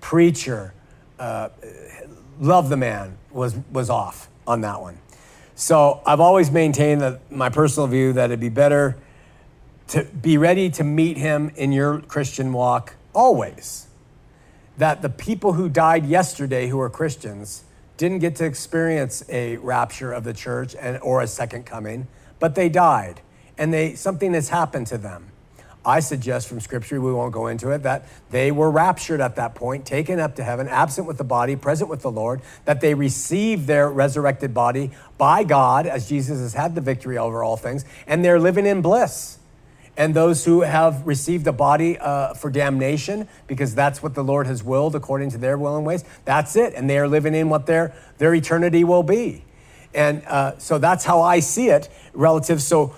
preacher, uh, love the man, was, was off on that one. So I've always maintained that my personal view that it'd be better to be ready to meet him in your Christian walk always. That the people who died yesterday who are Christians didn't get to experience a rapture of the church and, or a second coming, but they died. And they, something has happened to them. I suggest from scripture, we won't go into it, that they were raptured at that point, taken up to heaven, absent with the body, present with the Lord, that they received their resurrected body by God as Jesus has had the victory over all things, and they're living in bliss and those who have received a body uh, for damnation, because that's what the Lord has willed according to their will and ways. That's it, and they are living in what their their eternity will be, and uh, so that's how I see it relative. So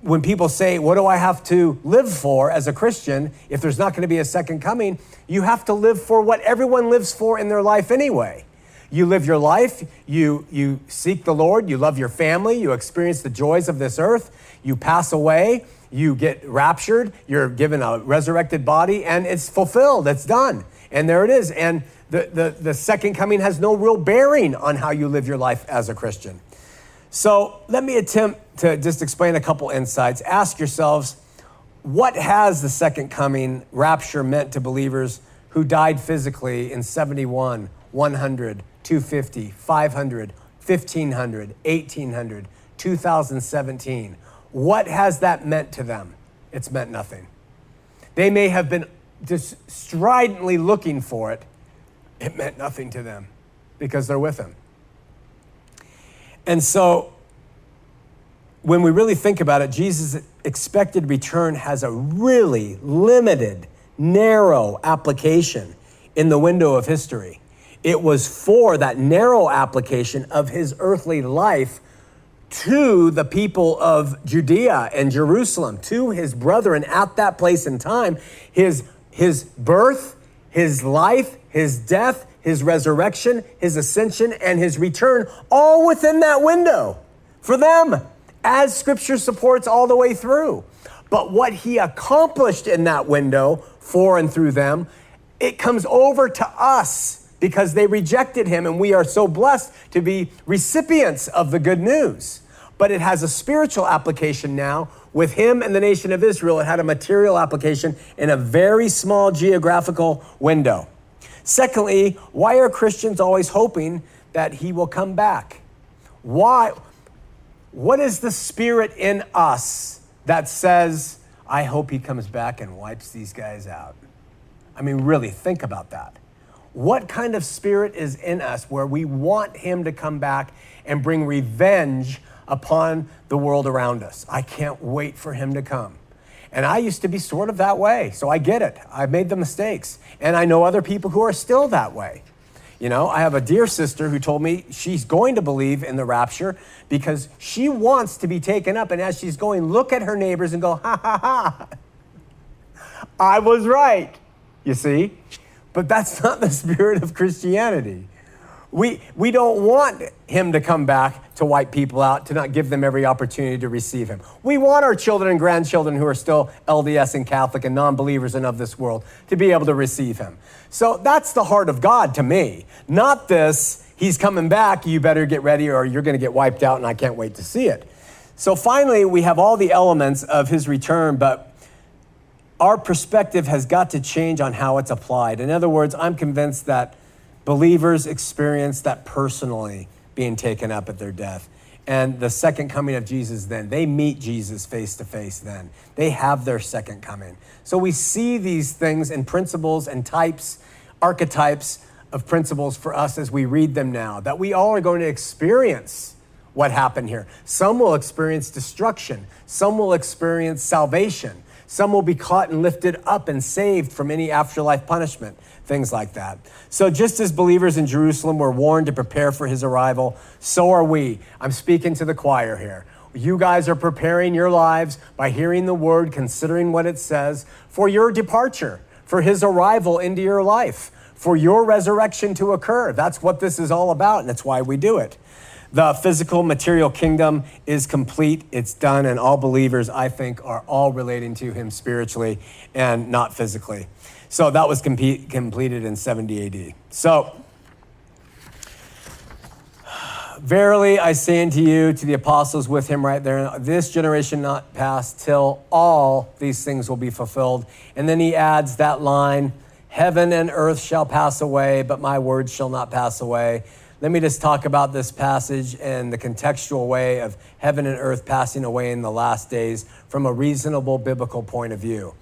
when people say, "What do I have to live for as a Christian?" If there's not going to be a second coming, you have to live for what everyone lives for in their life anyway. You live your life, you, you seek the Lord, you love your family, you experience the joys of this earth, you pass away, you get raptured, you're given a resurrected body, and it's fulfilled, it's done. And there it is. And the, the, the second coming has no real bearing on how you live your life as a Christian. So let me attempt to just explain a couple insights. Ask yourselves, what has the second coming rapture meant to believers who died physically in 71, 100, 250, 500, 1500, 1800, 2017? What has that meant to them? It's meant nothing. They may have been just stridently looking for it. It meant nothing to them because they're with Him. And so when we really think about it, Jesus' expected return has a really limited, narrow application in the window of history. It was for that narrow application of his earthly life to the people of Judea and Jerusalem, to his brethren at that place and time. His, his birth, his life, his death, his resurrection, his ascension, and his return, all within that window for them, as scripture supports all the way through. But what he accomplished in that window for and through them, it comes over to us because they rejected him, and we are so blessed to be recipients of the good news. But it has a spiritual application now. With him and the nation of Israel, it had a material application in a very small geographical window. Secondly, why are Christians always hoping that he will come back? Why? What is the spirit in us that says, I hope he comes back and wipes these guys out? I mean, really, think about that. What kind of spirit is in us where we want him to come back and bring revenge upon the world around us? I can't wait for him to come. And I used to be sort of that way, so I get it. I've made the mistakes. And I know other people who are still that way. You know, I have a dear sister who told me she's going to believe in the rapture because she wants to be taken up. And as she's going, look at her neighbors and go, ha ha ha. I was right, you see? But that's not the spirit of Christianity. We, we don't want him to come back to wipe people out, to not give them every opportunity to receive him. We want our children and grandchildren who are still LDS and Catholic and non believers and of this world to be able to receive him. So that's the heart of God to me. Not this, he's coming back, you better get ready or you're going to get wiped out and I can't wait to see it. So finally, we have all the elements of his return, but our perspective has got to change on how it's applied. In other words, I'm convinced that believers experience that personally being taken up at their death. And the second coming of Jesus, then, they meet Jesus face to face, then. They have their second coming. So we see these things and principles and types, archetypes of principles for us as we read them now, that we all are going to experience what happened here. Some will experience destruction, some will experience salvation. Some will be caught and lifted up and saved from any afterlife punishment, things like that. So, just as believers in Jerusalem were warned to prepare for his arrival, so are we. I'm speaking to the choir here. You guys are preparing your lives by hearing the word, considering what it says for your departure, for his arrival into your life, for your resurrection to occur. That's what this is all about, and that's why we do it. The physical material kingdom is complete, it's done, and all believers, I think, are all relating to him spiritually and not physically. So that was com- completed in 70 AD. So, verily I say unto you, to the apostles with him right there, this generation not pass till all these things will be fulfilled. And then he adds that line, heaven and earth shall pass away, but my words shall not pass away. Let me just talk about this passage and the contextual way of heaven and earth passing away in the last days from a reasonable biblical point of view.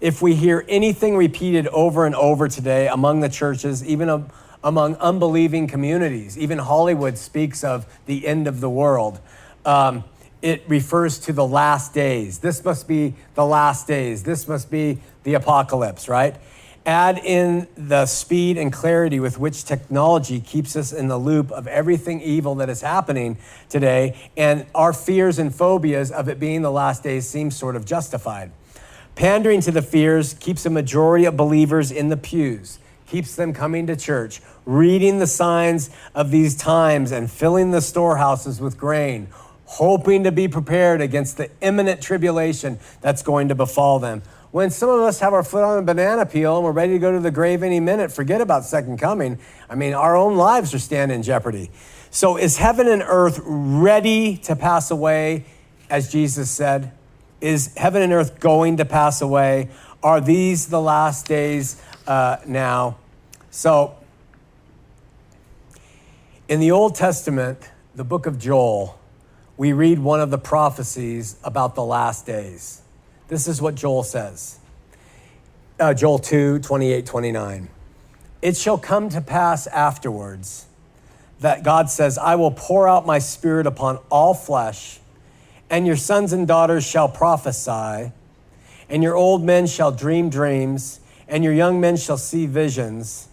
If we hear anything repeated over and over today among the churches, even among unbelieving communities, even Hollywood speaks of the end of the world. Um, it refers to the last days. This must be the last days. This must be the apocalypse, right? Add in the speed and clarity with which technology keeps us in the loop of everything evil that is happening today, and our fears and phobias of it being the last days seem sort of justified. Pandering to the fears keeps a majority of believers in the pews, keeps them coming to church, reading the signs of these times and filling the storehouses with grain, hoping to be prepared against the imminent tribulation that's going to befall them when some of us have our foot on a banana peel and we're ready to go to the grave any minute, forget about second coming. I mean, our own lives are standing in jeopardy. So, is heaven and earth ready to pass away, as Jesus said? Is heaven and earth going to pass away? Are these the last days uh, now? So, in the Old Testament, the book of Joel, we read one of the prophecies about the last days. This is what Joel says uh, Joel 2 28, 29. It shall come to pass afterwards that God says, I will pour out my spirit upon all flesh, and your sons and daughters shall prophesy, and your old men shall dream dreams, and your young men shall see visions.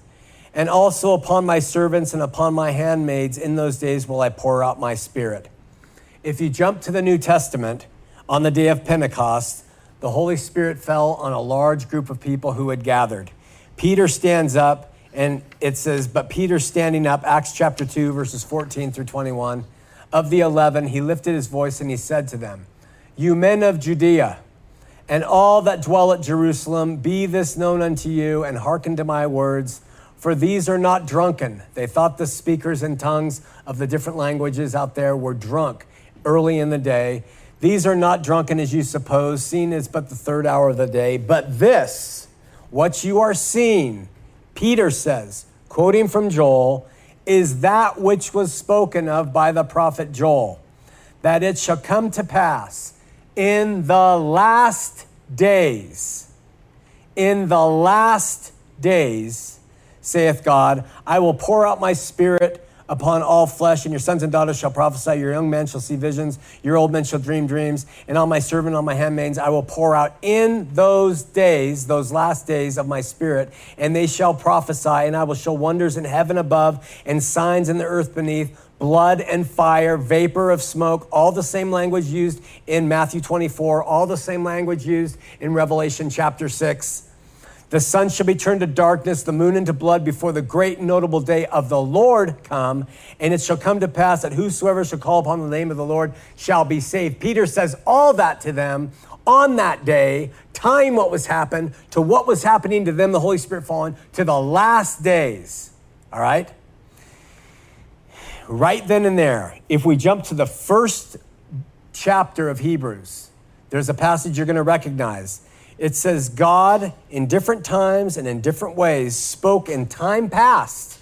And also upon my servants and upon my handmaids in those days will I pour out my spirit. If you jump to the New Testament, on the day of Pentecost, the Holy Spirit fell on a large group of people who had gathered. Peter stands up, and it says, But Peter standing up, Acts chapter 2, verses 14 through 21, of the eleven, he lifted his voice and he said to them, You men of Judea, and all that dwell at Jerusalem, be this known unto you, and hearken to my words. For these are not drunken. They thought the speakers in tongues of the different languages out there were drunk early in the day. These are not drunken as you suppose, seen as but the third hour of the day. But this, what you are seeing, Peter says, quoting from Joel, is that which was spoken of by the prophet Joel, that it shall come to pass in the last days, in the last days, saith God, I will pour out my spirit upon all flesh, and your sons and daughters shall prophesy, your young men shall see visions, your old men shall dream dreams, and on my servant, on my handmaids, I will pour out in those days, those last days of my spirit, and they shall prophesy, and I will show wonders in heaven above and signs in the earth beneath blood and fire, vapor of smoke, all the same language used in Matthew 24, all the same language used in Revelation chapter 6. The sun shall be turned to darkness, the moon into blood before the great and notable day of the Lord come. And it shall come to pass that whosoever shall call upon the name of the Lord shall be saved. Peter says all that to them on that day, tying what was happened to what was happening to them, the Holy Spirit fallen, to the last days. All right? Right then and there, if we jump to the first chapter of Hebrews, there's a passage you're going to recognize it says, God, in different times and in different ways, spoke in time past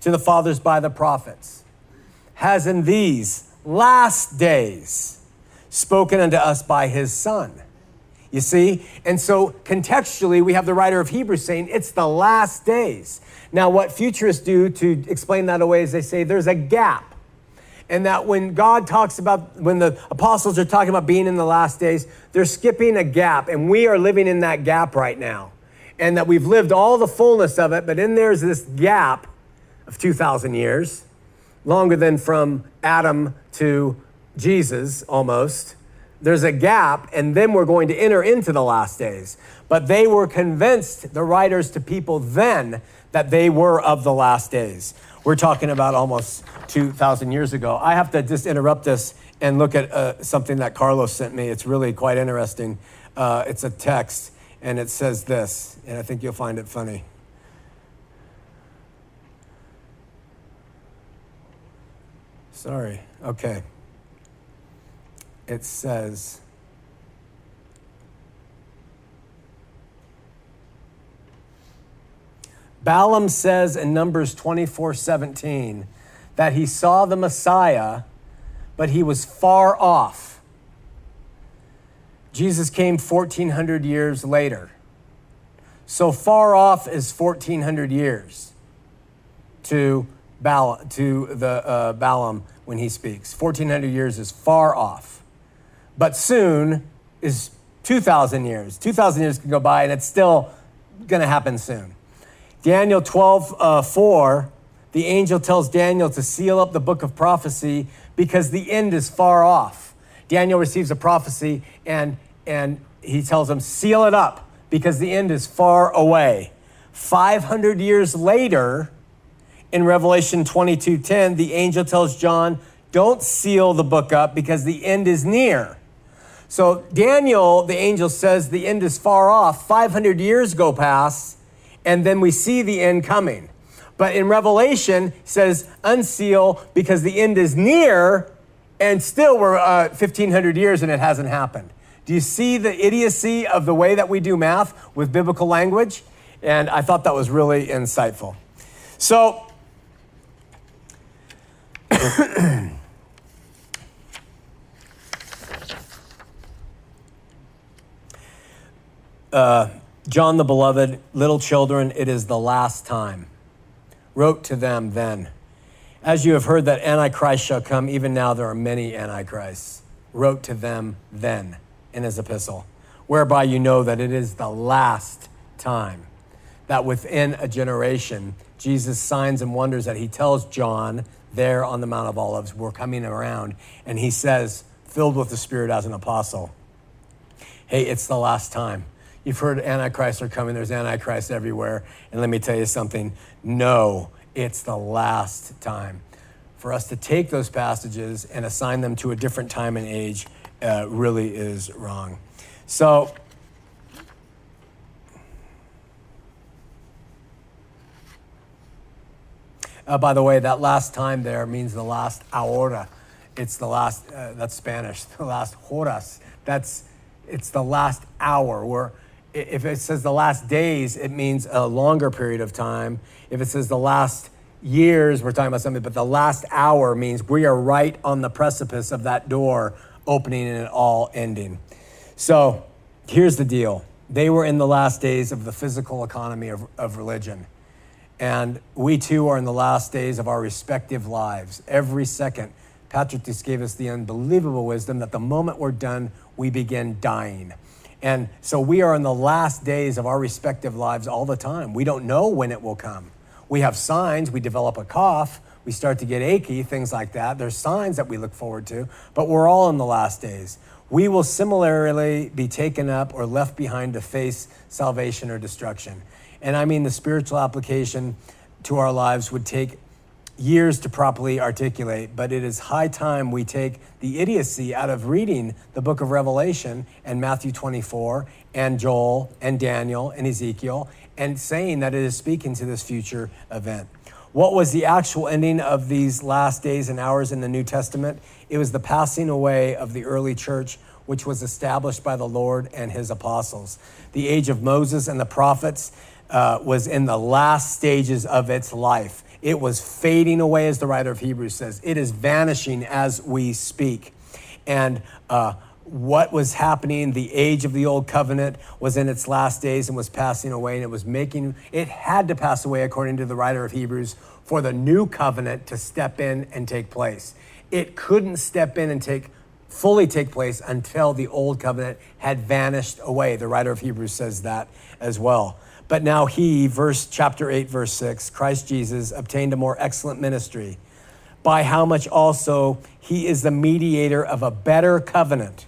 to the fathers by the prophets, has in these last days spoken unto us by his Son. You see? And so contextually, we have the writer of Hebrews saying it's the last days. Now, what futurists do to explain that away is they say there's a gap and that when God talks about, when the apostles are talking about being in the last days, they're skipping a gap, and we are living in that gap right now. And that we've lived all the fullness of it, but in there's this gap of 2,000 years, longer than from Adam to Jesus almost. There's a gap, and then we're going to enter into the last days. But they were convinced, the writers to people then, that they were of the last days. We're talking about almost 2,000 years ago. I have to just interrupt this and look at uh, something that Carlos sent me. It's really quite interesting. Uh, it's a text, and it says this, and I think you'll find it funny. Sorry. Okay. It says, Balaam says in Numbers 24 17 that he saw the Messiah, but he was far off. Jesus came 1400 years later. So far off is 1400 years to, Balaam, to the uh, Balaam when he speaks. 1400 years is far off. But soon is 2,000 years. 2,000 years can go by and it's still going to happen soon. Daniel 12, uh, 4, the angel tells Daniel to seal up the book of prophecy because the end is far off. Daniel receives a prophecy and, and he tells him, seal it up because the end is far away. 500 years later, in Revelation 22:10, the angel tells John, "Don't seal the book up because the end is near." So Daniel, the angel says the end is far off. 500 years go past and then we see the end coming. But in Revelation, says unseal because the end is near, and still we're uh, 1,500 years and it hasn't happened. Do you see the idiocy of the way that we do math with biblical language? And I thought that was really insightful. So, uh, John the Beloved, little children, it is the last time, wrote to them then. As you have heard that Antichrist shall come, even now there are many Antichrists. wrote to them then in his epistle, whereby you know that it is the last time that within a generation, Jesus' signs and wonders that he tells John there on the Mount of Olives were coming around. And he says, filled with the Spirit as an apostle, hey, it's the last time. You've heard Antichrist are coming, there's Antichrist everywhere. And let me tell you something no, it's the last time. For us to take those passages and assign them to a different time and age uh, really is wrong. So, Uh, by the way, that last time there means the last ahora. It's the last, uh, that's Spanish, the last horas. That's, it's the last hour. Where if it says the last days, it means a longer period of time. If it says the last years, we're talking about something, but the last hour means we are right on the precipice of that door opening and it all ending. So here's the deal they were in the last days of the physical economy of, of religion. And we too are in the last days of our respective lives. Every second, Patrick just gave us the unbelievable wisdom that the moment we're done, we begin dying. And so we are in the last days of our respective lives all the time. We don't know when it will come. We have signs, we develop a cough, we start to get achy, things like that. There's signs that we look forward to, but we're all in the last days. We will similarly be taken up or left behind to face salvation or destruction. And I mean, the spiritual application to our lives would take years to properly articulate, but it is high time we take the idiocy out of reading the book of Revelation and Matthew 24 and Joel and Daniel and Ezekiel and saying that it is speaking to this future event. What was the actual ending of these last days and hours in the New Testament? It was the passing away of the early church, which was established by the Lord and his apostles. The age of Moses and the prophets uh, was in the last stages of its life. It was fading away, as the writer of Hebrews says. It is vanishing as we speak. And uh, what was happening, the age of the old covenant was in its last days and was passing away, and it was making, it had to pass away, according to the writer of Hebrews, for the new covenant to step in and take place. It couldn't step in and take fully take place until the old covenant had vanished away. The writer of Hebrews says that as well. But now he, verse chapter 8, verse 6, Christ Jesus obtained a more excellent ministry, by how much also he is the mediator of a better covenant,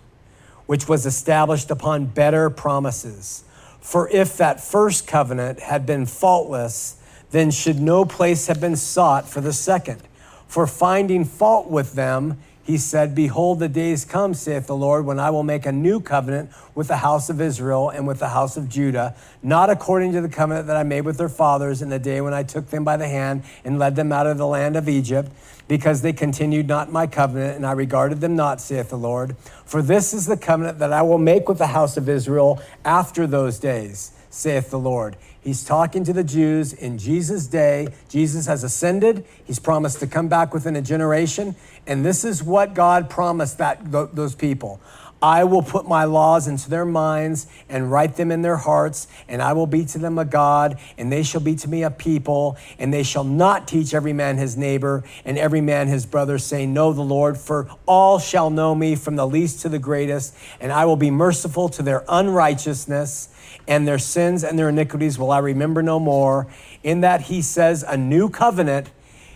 which was established upon better promises. For if that first covenant had been faultless, then should no place have been sought for the second. For finding fault with them, he said, Behold, the days come, saith the Lord, when I will make a new covenant with the house of Israel and with the house of Judah, not according to the covenant that I made with their fathers in the day when I took them by the hand and led them out of the land of Egypt, because they continued not my covenant, and I regarded them not, saith the Lord. For this is the covenant that I will make with the house of Israel after those days, saith the Lord. He's talking to the Jews in Jesus' day. Jesus has ascended. He's promised to come back within a generation. And this is what God promised that those people. I will put my laws into their minds and write them in their hearts, and I will be to them a God, and they shall be to me a people, and they shall not teach every man his neighbor and every man his brother, saying, Know the Lord, for all shall know me from the least to the greatest, and I will be merciful to their unrighteousness and their sins and their iniquities will I remember no more. In that he says, a new covenant,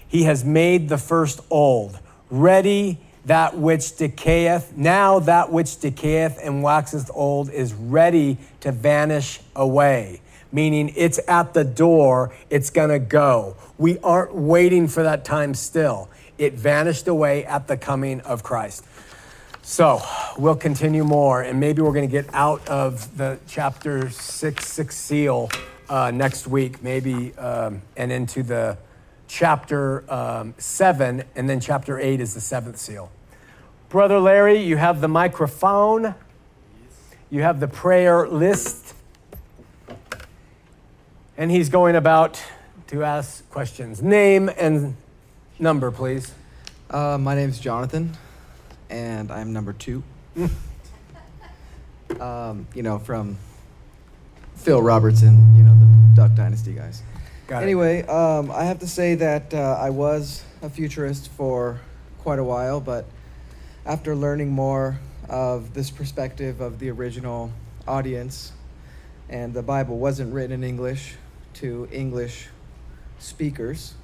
he has made the first old, ready that which decayeth. Now that which decayeth and waxeth old is ready to vanish away, meaning it's at the door, it's gonna go. We aren't waiting for that time still. It vanished away at the coming of Christ. So we'll continue more, and maybe we're going to get out of the chapter six, six seal uh, next week, maybe, um, and into the chapter um, seven, and then chapter eight is the seventh seal. Brother Larry, you have the microphone, you have the prayer list, and he's going about to ask questions. Name and number, please. Uh, my name's Jonathan and I'm number two. um, you know, from Phil Robertson, you know, the Duck Dynasty guys. Got anyway, um, I have to say that uh, I was a futurist for quite a while, but after learning more of this perspective of the original audience, and the Bible wasn't written in English to English speakers,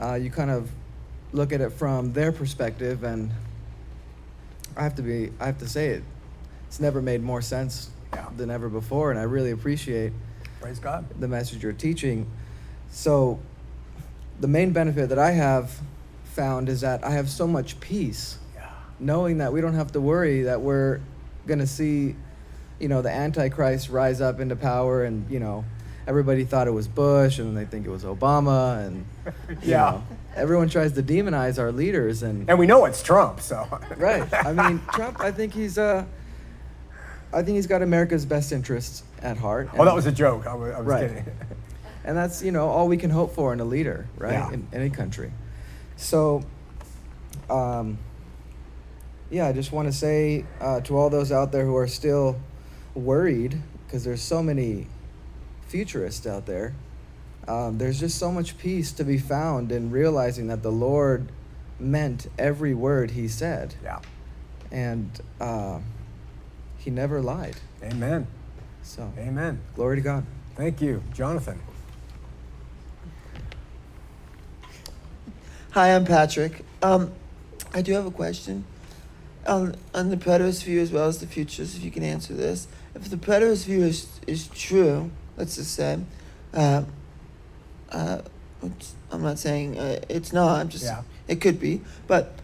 uh, you kind of look at it from their perspective, and I have to be, I have to say it, it's never made more sense yeah. than ever before, and I really appreciate. Praise God. The message you're teaching. So, the main benefit that I have found is that I have so much peace, yeah. knowing that we don't have to worry that we're going to see, you know, the Antichrist rise up into power, and you know, everybody thought it was Bush, and they think it was Obama, and yeah. Know, everyone tries to demonize our leaders, and and we know it's Trump, so right. I mean, Trump. I think he's uh, I think he's got America's best interests at heart. Oh, that was a joke. I was, I was right. kidding. and that's you know all we can hope for in a leader, right? Yeah. In any country. So, um, yeah, I just want to say uh, to all those out there who are still worried because there's so many futurists out there. Um, there's just so much peace to be found in realizing that the Lord meant every word He said. Yeah. And uh, He never lied. Amen. So. Amen. Glory to God. Thank you, Jonathan. Hi, I'm Patrick. Um, I do have a question on on the preterist view as well as the futures. If you can answer this, if the preterist view is is true, let's just say, uh, uh, I'm not saying uh, it's not. I'm just yeah. it could be, but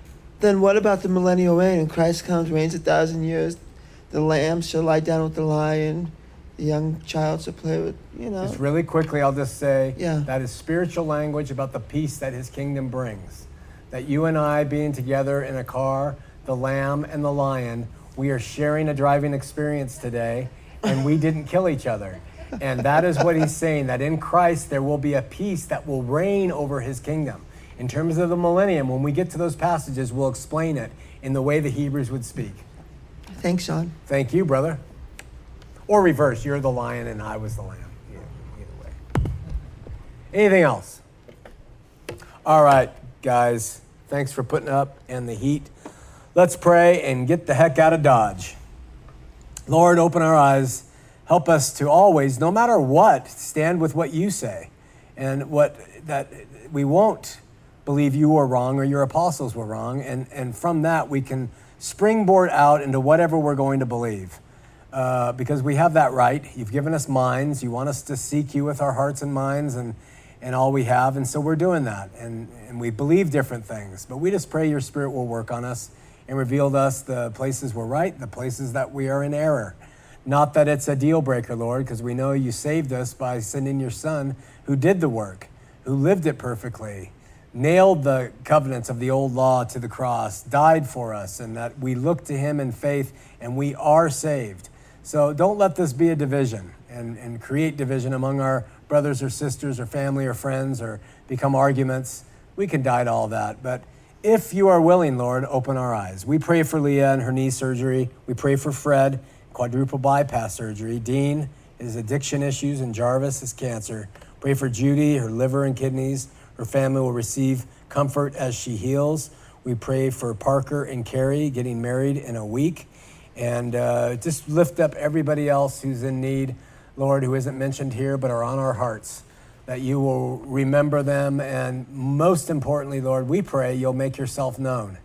then what about the millennial reign? When Christ comes, reigns a thousand years, the lamb shall lie down with the lion, the young child shall play with. You know. Just really quickly, I'll just say yeah. that is spiritual language about the peace that His kingdom brings. That you and I being together in a car, the lamb and the lion, we are sharing a driving experience today, and we didn't kill each other. And that is what he's saying that in Christ there will be a peace that will reign over his kingdom. In terms of the millennium, when we get to those passages, we'll explain it in the way the Hebrews would speak. Thanks, Sean. Thank you, brother. Or reverse, you're the lion and I was the lamb. Either way. Anything else? All right, guys. Thanks for putting up in the heat. Let's pray and get the heck out of Dodge. Lord, open our eyes help us to always, no matter what, stand with what you say and what that we won't believe you were wrong or your apostles were wrong. And, and from that, we can springboard out into whatever we're going to believe. Uh, because we have that right. You've given us minds. You want us to seek you with our hearts and minds and, and all we have. And so we're doing that. And, and we believe different things. But we just pray your spirit will work on us and reveal to us the places we're right, the places that we are in error. Not that it's a deal breaker, Lord, because we know you saved us by sending your Son who did the work, who lived it perfectly, nailed the covenants of the old law to the cross, died for us, and that we look to him in faith and we are saved. So don't let this be a division and, and create division among our brothers or sisters or family or friends or become arguments. We can die to all that. But if you are willing, Lord, open our eyes. We pray for Leah and her knee surgery. We pray for Fred quadruple bypass surgery. Dean, his addiction issues, and Jarvis, his cancer. Pray for Judy, her liver and kidneys. Her family will receive comfort as she heals. We pray for Parker and Carrie getting married in a week. And uh, just lift up everybody else who's in need, Lord, who isn't mentioned here but are on our hearts. That you will remember them. And most importantly, Lord, we pray you'll make yourself known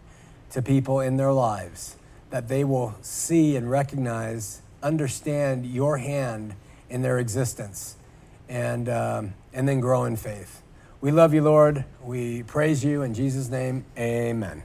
to people in their lives that they will see and recognize, understand your hand in their existence, and, um, and then grow in faith. We love you, Lord. We praise you. In Jesus' name, amen.